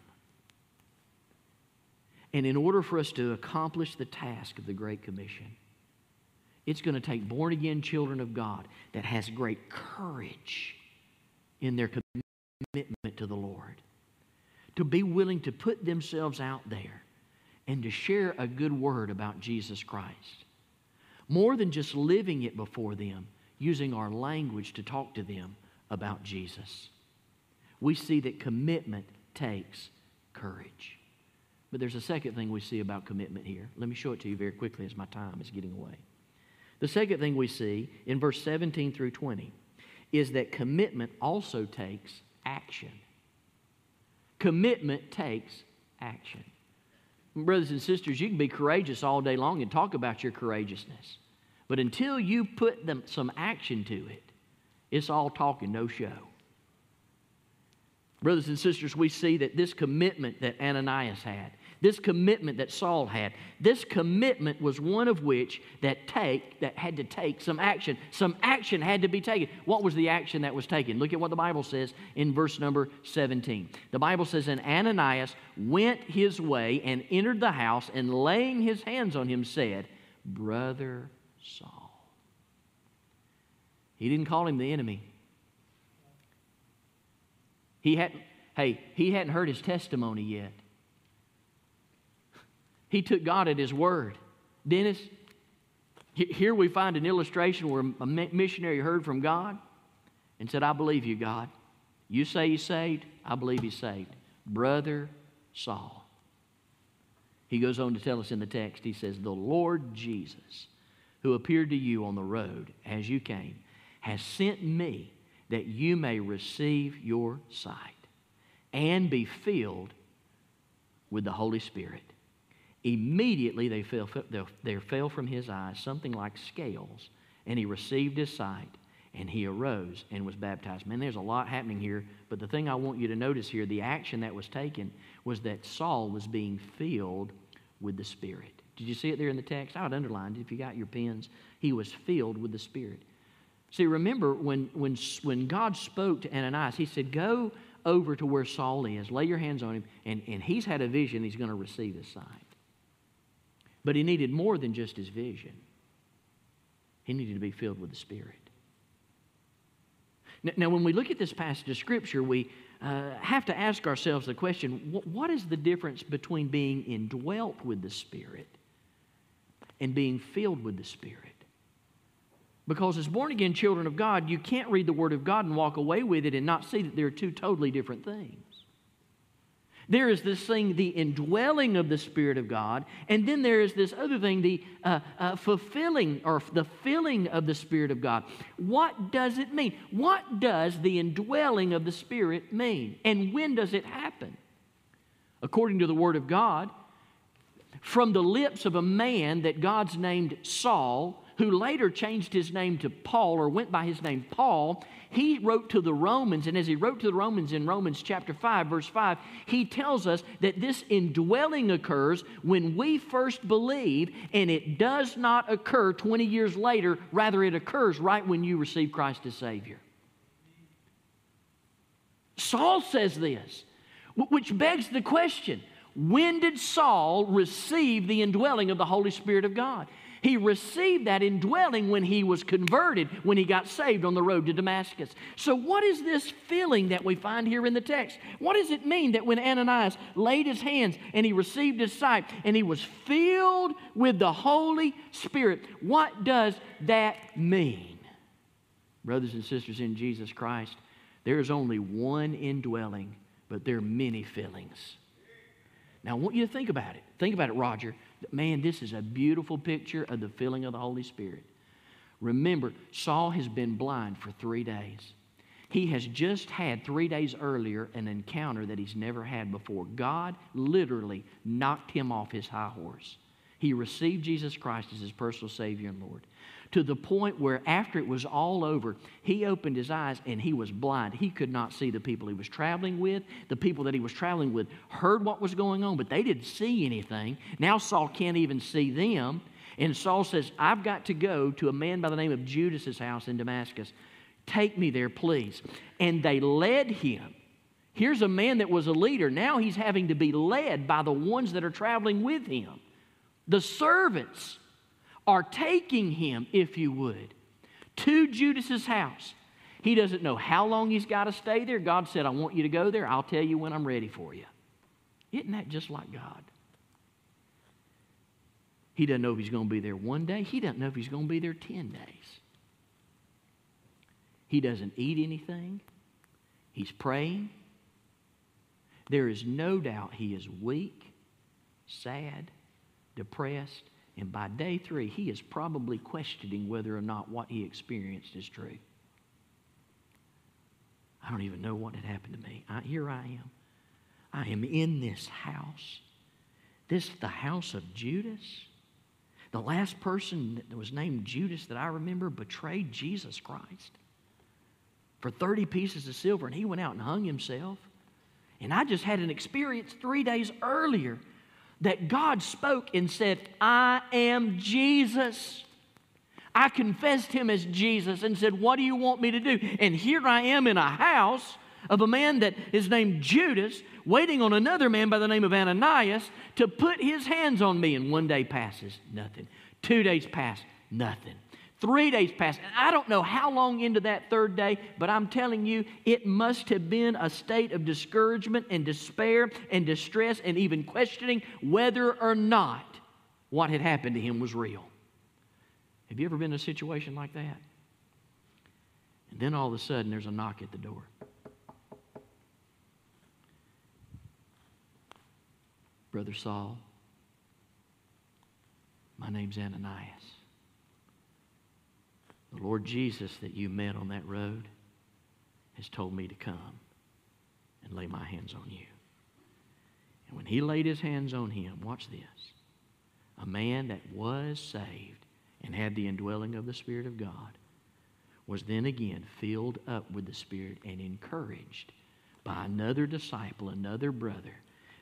And in order for us to accomplish the task of the Great Commission, It's going to take born again children of God that has great courage in their commitment to the Lord. To be willing to put themselves out there and to share a good word about Jesus Christ. More than just living it before them, using our language to talk to them about Jesus. We see that commitment takes courage. But there's a second thing we see about commitment here. Let me show it to you very quickly as my time is getting away. The second thing we see in verse 17 through 20 is that commitment also takes action. Commitment takes action. Brothers and sisters, you can be courageous all day long and talk about your courageousness. But until you put them, some action to it, it's all talk and no show. Brothers and sisters, we see that this commitment that Ananias had, this commitment that Saul had, this commitment was one of which that take that had to take some action. Some action had to be taken. What was the action that was taken? Look at what the Bible says in verse number 17. The Bible says, And Ananias went his way and entered the house, and laying his hands on him, said, Brother Saul. He didn't call him the enemy. He hadn't, hey, he hadn't heard his testimony yet. He took God at his word. Dennis, here we find an illustration where a missionary heard from God and said, I believe you, God. You say he's saved, I believe he's saved. Brother Saul. He goes on to tell us in the text, he says, The Lord Jesus, who appeared to you on the road as you came, has sent me that you may receive your sight and be filled with the Holy Spirit. Immediately they fell, there fell from his eyes something like scales, and he received his sight, and he arose and was baptized. Man, there's a lot happening here, but the thing I want you to notice here, the action that was taken, was that Saul was being filled with the Spirit. Did you see it there in the text? I would underline it if you got your pens. He was filled with the Spirit. See, remember when, when, when God spoke to Ananias, he said, Go over to where Saul is, lay your hands on him, and, and he's had a vision, he's going to receive his sight. But he needed more than just his vision, he needed to be filled with the Spirit. Now, now when we look at this passage of Scripture, we uh, have to ask ourselves the question what is the difference between being indwelt with the Spirit and being filled with the Spirit? Because as born again children of God, you can't read the Word of God and walk away with it and not see that they're two totally different things. There is this thing, the indwelling of the Spirit of God, and then there is this other thing, the uh, uh, fulfilling or the filling of the Spirit of God. What does it mean? What does the indwelling of the Spirit mean? And when does it happen? According to the Word of God, from the lips of a man that God's named Saul, who later changed his name to Paul or went by his name Paul, he wrote to the Romans, and as he wrote to the Romans in Romans chapter 5, verse 5, he tells us that this indwelling occurs when we first believe, and it does not occur 20 years later. Rather, it occurs right when you receive Christ as Savior. Saul says this, which begs the question when did Saul receive the indwelling of the Holy Spirit of God? He received that indwelling when he was converted, when he got saved on the road to Damascus. So, what is this feeling that we find here in the text? What does it mean that when Ananias laid his hands and he received his sight and he was filled with the Holy Spirit? What does that mean? Brothers and sisters in Jesus Christ, there is only one indwelling, but there are many fillings. Now, I want you to think about it. Think about it, Roger. Man, this is a beautiful picture of the filling of the Holy Spirit. Remember, Saul has been blind for three days. He has just had three days earlier an encounter that he's never had before. God literally knocked him off his high horse. He received Jesus Christ as his personal Savior and Lord to the point where after it was all over, he opened his eyes and he was blind. He could not see the people he was traveling with. The people that he was traveling with heard what was going on, but they didn't see anything. Now Saul can't even see them. And Saul says, I've got to go to a man by the name of Judas's house in Damascus. Take me there, please. And they led him. Here's a man that was a leader. Now he's having to be led by the ones that are traveling with him. The servants are taking him, if you would, to Judas's house. He doesn't know how long he's got to stay there. God said, I want you to go there. I'll tell you when I'm ready for you. Isn't that just like God? He doesn't know if he's going to be there one day. He doesn't know if he's going to be there 10 days. He doesn't eat anything. He's praying. There is no doubt he is weak, sad, depressed, and by day three, he is probably questioning whether or not what he experienced is true. I don't even know what had happened to me. I, here I am. I am in this house. This is the house of Judas. The last person that was named Judas that I remember betrayed Jesus Christ for 30 pieces of silver, and he went out and hung himself. And I just had an experience three days earlier that God spoke and said, I am Jesus. I confessed him as Jesus and said, What do you want me to do? And here I am in a house of a man that is named Judas, waiting on another man by the name of Ananias to put his hands on me. And one day passes, nothing. Two days pass, nothing. Three days passed. And I don't know how long into that third day, but I'm telling you, it must have been a state of discouragement and despair and distress and even questioning whether or not what had happened to him was real. Have you ever been in a situation like that? And then all of a sudden, there's a knock at the door. Brother Saul, my name's Ananias. The Lord Jesus that you met on that road has told me to come and lay my hands on you. And when he laid his hands on him, watch this a man that was saved and had the indwelling of the Spirit of God was then again filled up with the Spirit and encouraged by another disciple, another brother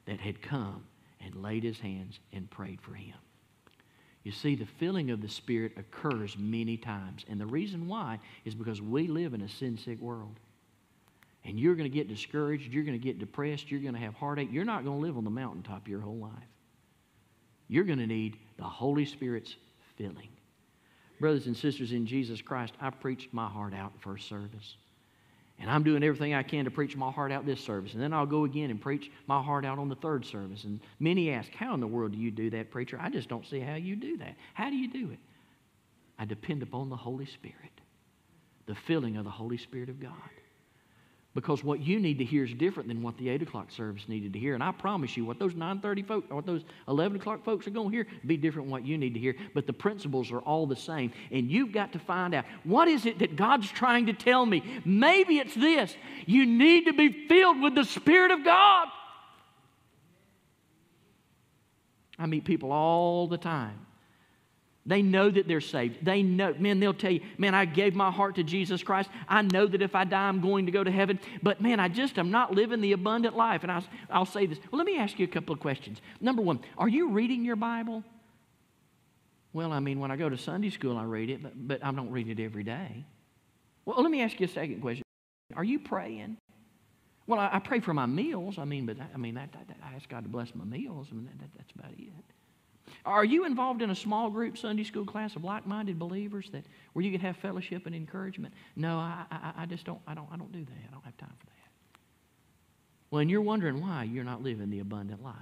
that had come and laid his hands and prayed for him. You see, the filling of the Spirit occurs many times. And the reason why is because we live in a sin sick world. And you're going to get discouraged. You're going to get depressed. You're going to have heartache. You're not going to live on the mountaintop your whole life. You're going to need the Holy Spirit's filling. Brothers and sisters in Jesus Christ, I preached my heart out in first service. And I'm doing everything I can to preach my heart out this service. And then I'll go again and preach my heart out on the third service. And many ask, How in the world do you do that, preacher? I just don't see how you do that. How do you do it? I depend upon the Holy Spirit, the filling of the Holy Spirit of God. Because what you need to hear is different than what the 8 o'clock service needed to hear. And I promise you, what those 9.30 folks, what those 11 o'clock folks are going to hear, be different what you need to hear. But the principles are all the same. And you've got to find out, what is it that God's trying to tell me? Maybe it's this. You need to be filled with the Spirit of God. I meet people all the time they know that they're saved. They know, man, they'll tell you, man, I gave my heart to Jesus Christ. I know that if I die, I'm going to go to heaven. But man, I just am not living the abundant life. And I'll, I'll say this. Well, let me ask you a couple of questions. Number one, are you reading your Bible? Well, I mean, when I go to Sunday school, I read it, but, but I don't read it every day. Well, let me ask you a second question. Are you praying? Well, I, I pray for my meals. I mean, but I mean, that, that, I ask God to bless my meals. I mean, that, that's about it. Are you involved in a small group Sunday school class of like-minded believers that where you can have fellowship and encouragement? No, I, I, I just don't. I don't. I don't do that. I don't have time for that. Well, and you're wondering why you're not living the abundant life.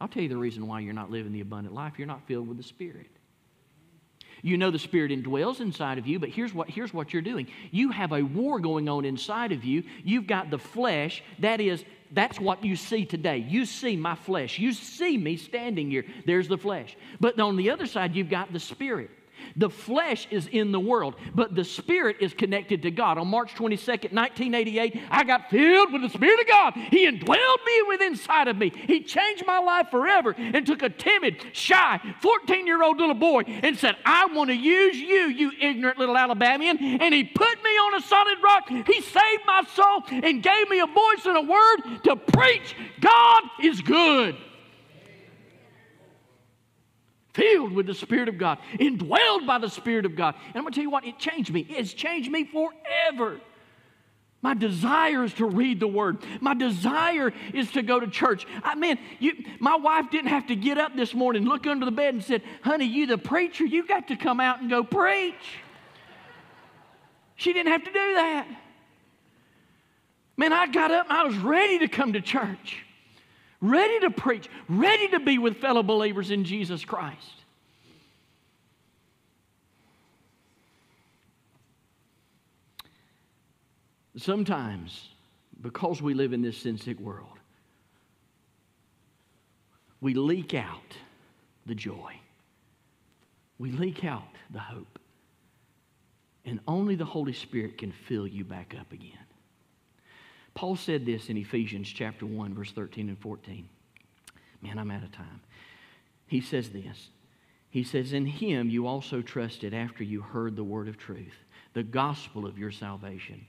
I'll tell you the reason why you're not living the abundant life. You're not filled with the Spirit. You know the Spirit indwells inside of you, but here's what, here's what you're doing. You have a war going on inside of you. You've got the flesh, that is, that's what you see today. You see my flesh. You see me standing here. There's the flesh. But on the other side, you've got the Spirit. The flesh is in the world, but the spirit is connected to God. On March 22nd, 1988, I got filled with the Spirit of God. He indwelled me with inside of me. He changed my life forever and took a timid, shy, 14 year old little boy and said, I want to use you, you ignorant little Alabamian. And he put me on a solid rock. He saved my soul and gave me a voice and a word to preach God is good filled with the Spirit of God, indwelled by the Spirit of God. And I'm going to tell you what, it changed me. It's changed me forever. My desire is to read the Word. My desire is to go to church. I mean, you, my wife didn't have to get up this morning, look under the bed, and said, "Honey, you the preacher. You got to come out and go preach." She didn't have to do that. Man, I got up and I was ready to come to church, ready to preach, ready to be with fellow believers in Jesus Christ. Sometimes, because we live in this sin sick world, we leak out the joy. We leak out the hope. And only the Holy Spirit can fill you back up again. Paul said this in Ephesians chapter 1, verse 13 and 14. Man, I'm out of time. He says this. He says, In him you also trusted after you heard the word of truth, the gospel of your salvation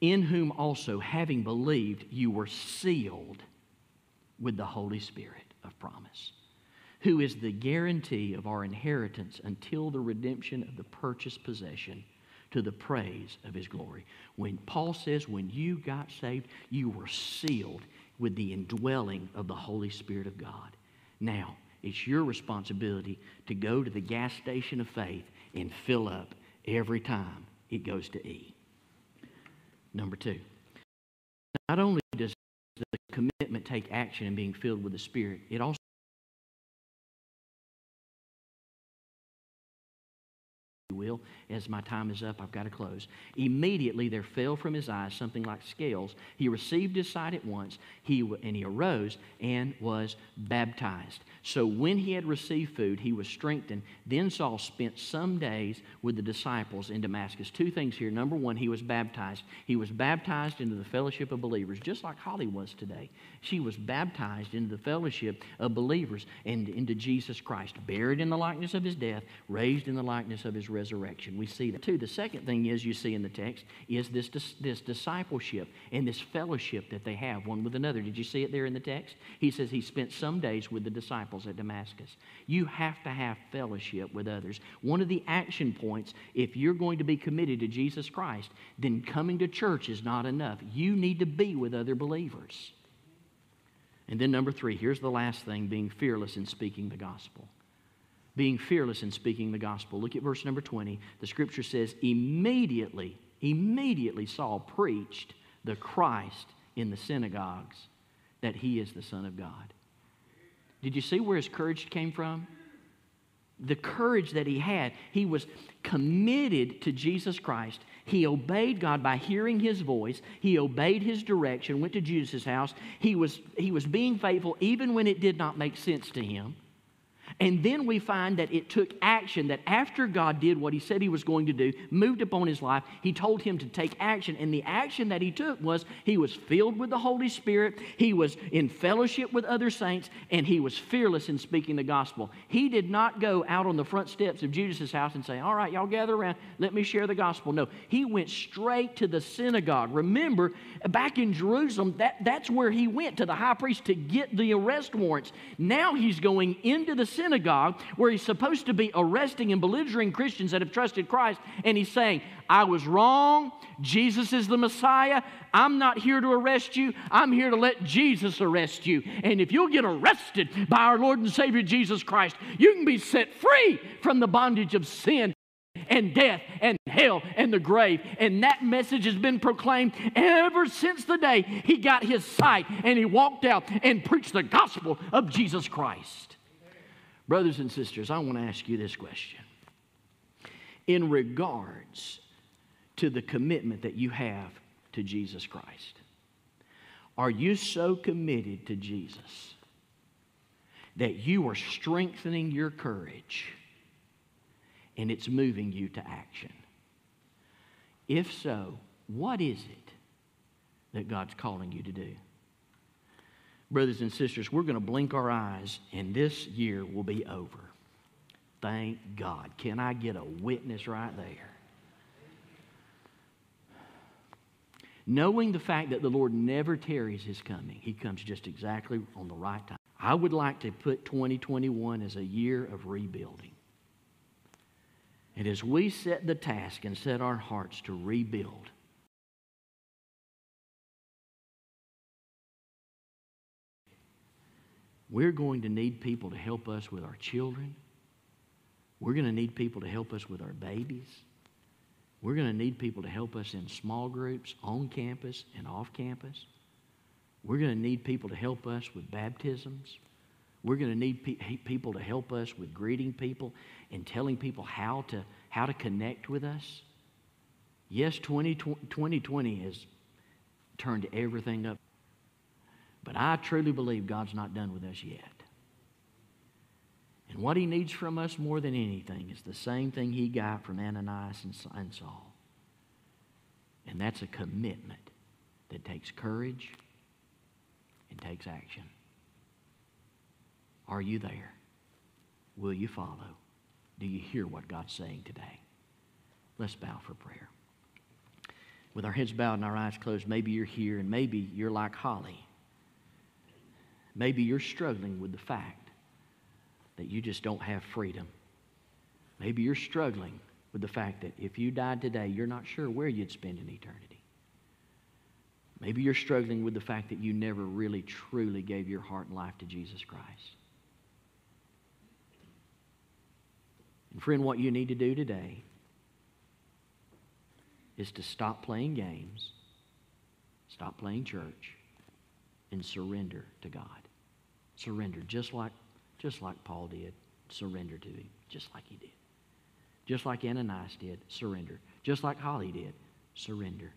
in whom also, having believed, you were sealed with the Holy Spirit of promise, who is the guarantee of our inheritance until the redemption of the purchased possession to the praise of his glory. When Paul says, when you got saved, you were sealed with the indwelling of the Holy Spirit of God. Now, it's your responsibility to go to the gas station of faith and fill up every time it goes to E. Number two, not only does the commitment take action in being filled with the Spirit, it also will, as my time is up, I've got to close. Immediately there fell from his eyes something like scales. He received his sight at once, he, and he arose and was baptized. So when he had received food, he was strengthened. Then Saul spent some days with the disciples in Damascus. Two things here. Number one, he was baptized. He was baptized into the fellowship of believers, just like Holly was today. She was baptized into the fellowship of believers and into Jesus Christ, buried in the likeness of his death, raised in the likeness of his resurrection resurrection. We see that too. The second thing is you see in the text is this, this discipleship and this fellowship that they have one with another. Did you see it there in the text? He says he spent some days with the disciples at Damascus. You have to have fellowship with others. One of the action points, if you're going to be committed to Jesus Christ, then coming to church is not enough. You need to be with other believers. And then, number three, here's the last thing being fearless in speaking the gospel being fearless in speaking the gospel. Look at verse number 20. The scripture says, immediately, immediately Saul preached the Christ in the synagogues that he is the Son of God. Did you see where his courage came from? The courage that he had. He was committed to Jesus Christ. He obeyed God by hearing his voice. He obeyed his direction, went to Judas' house. He was, he was being faithful even when it did not make sense to him. And then we find that it took action, that after God did what he said he was going to do, moved upon his life, he told him to take action. And the action that he took was he was filled with the Holy Spirit, he was in fellowship with other saints, and he was fearless in speaking the gospel. He did not go out on the front steps of Judas's house and say, All right, y'all gather around, let me share the gospel. No, he went straight to the synagogue. Remember, back in Jerusalem, that, that's where he went to the high priest to get the arrest warrants. Now he's going into the synagogue where he's supposed to be arresting and belligerent Christians that have trusted Christ, and he's saying, I was wrong. Jesus is the Messiah. I'm not here to arrest you. I'm here to let Jesus arrest you. And if you'll get arrested by our Lord and Savior Jesus Christ, you can be set free from the bondage of sin and death and hell and the grave. And that message has been proclaimed ever since the day he got his sight and he walked out and preached the gospel of Jesus Christ. Brothers and sisters, I want to ask you this question. In regards to the commitment that you have to Jesus Christ, are you so committed to Jesus that you are strengthening your courage and it's moving you to action? If so, what is it that God's calling you to do? Brothers and sisters, we're going to blink our eyes and this year will be over. Thank God. Can I get a witness right there? Knowing the fact that the Lord never tarries his coming, he comes just exactly on the right time. I would like to put 2021 as a year of rebuilding. And as we set the task and set our hearts to rebuild, We're going to need people to help us with our children. We're going to need people to help us with our babies. We're going to need people to help us in small groups, on campus and off campus. We're going to need people to help us with baptisms. We're going to need pe- people to help us with greeting people and telling people how to, how to connect with us. Yes, 20, 2020 has turned everything up. But I truly believe God's not done with us yet. And what he needs from us more than anything is the same thing he got from Ananias and Saul. And that's a commitment that takes courage and takes action. Are you there? Will you follow? Do you hear what God's saying today? Let's bow for prayer. With our heads bowed and our eyes closed, maybe you're here and maybe you're like Holly. Maybe you're struggling with the fact that you just don't have freedom. Maybe you're struggling with the fact that if you died today, you're not sure where you'd spend an eternity. Maybe you're struggling with the fact that you never really truly gave your heart and life to Jesus Christ. And friend, what you need to do today is to stop playing games, stop playing church, and surrender to God. Surrender, just like, just like Paul did. Surrender to him, just like he did. Just like Ananias did, surrender. Just like Holly did, surrender.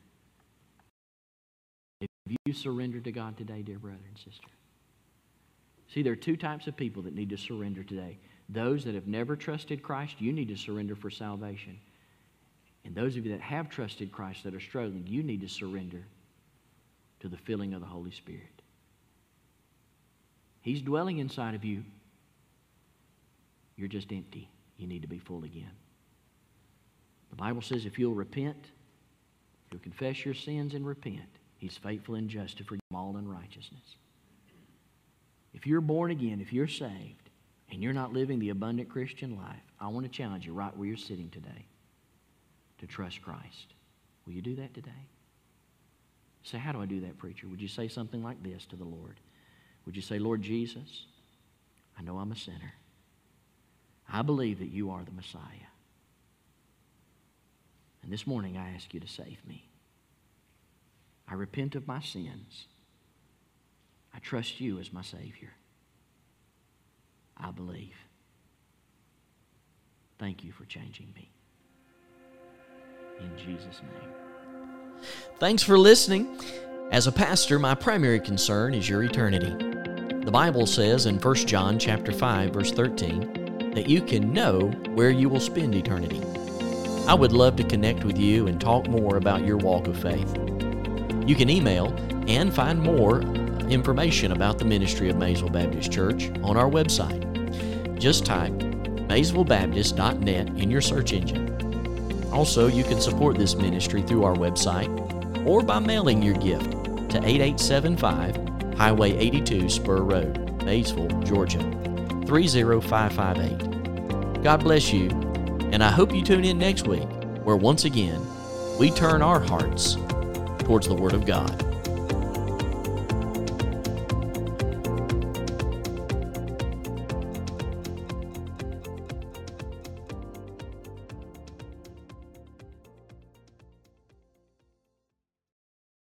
If you surrender to God today, dear brother and sister, see, there are two types of people that need to surrender today. Those that have never trusted Christ, you need to surrender for salvation. And those of you that have trusted Christ that are struggling, you need to surrender to the filling of the Holy Spirit. He's dwelling inside of you. You're just empty. You need to be full again. The Bible says if you'll repent, you'll confess your sins and repent, He's faithful and just to forgive all unrighteousness. If you're born again, if you're saved, and you're not living the abundant Christian life, I want to challenge you right where you're sitting today to trust Christ. Will you do that today? Say, how do I do that, preacher? Would you say something like this to the Lord? Would you say, Lord Jesus, I know I'm a sinner. I believe that you are the Messiah. And this morning I ask you to save me. I repent of my sins. I trust you as my Savior. I believe. Thank you for changing me. In Jesus' name. Thanks for listening. As a pastor, my primary concern is your eternity. The Bible says in 1 John chapter 5 verse 13 that you can know where you will spend eternity. I would love to connect with you and talk more about your walk of faith. You can email and find more information about the ministry of Maysville Baptist Church on our website. Just type maysvillebaptist.net in your search engine. Also, you can support this ministry through our website or by mailing your gift to 8875 Highway 82 Spur Road, Maysville, Georgia 30558. God bless you, and I hope you tune in next week where once again we turn our hearts towards the Word of God.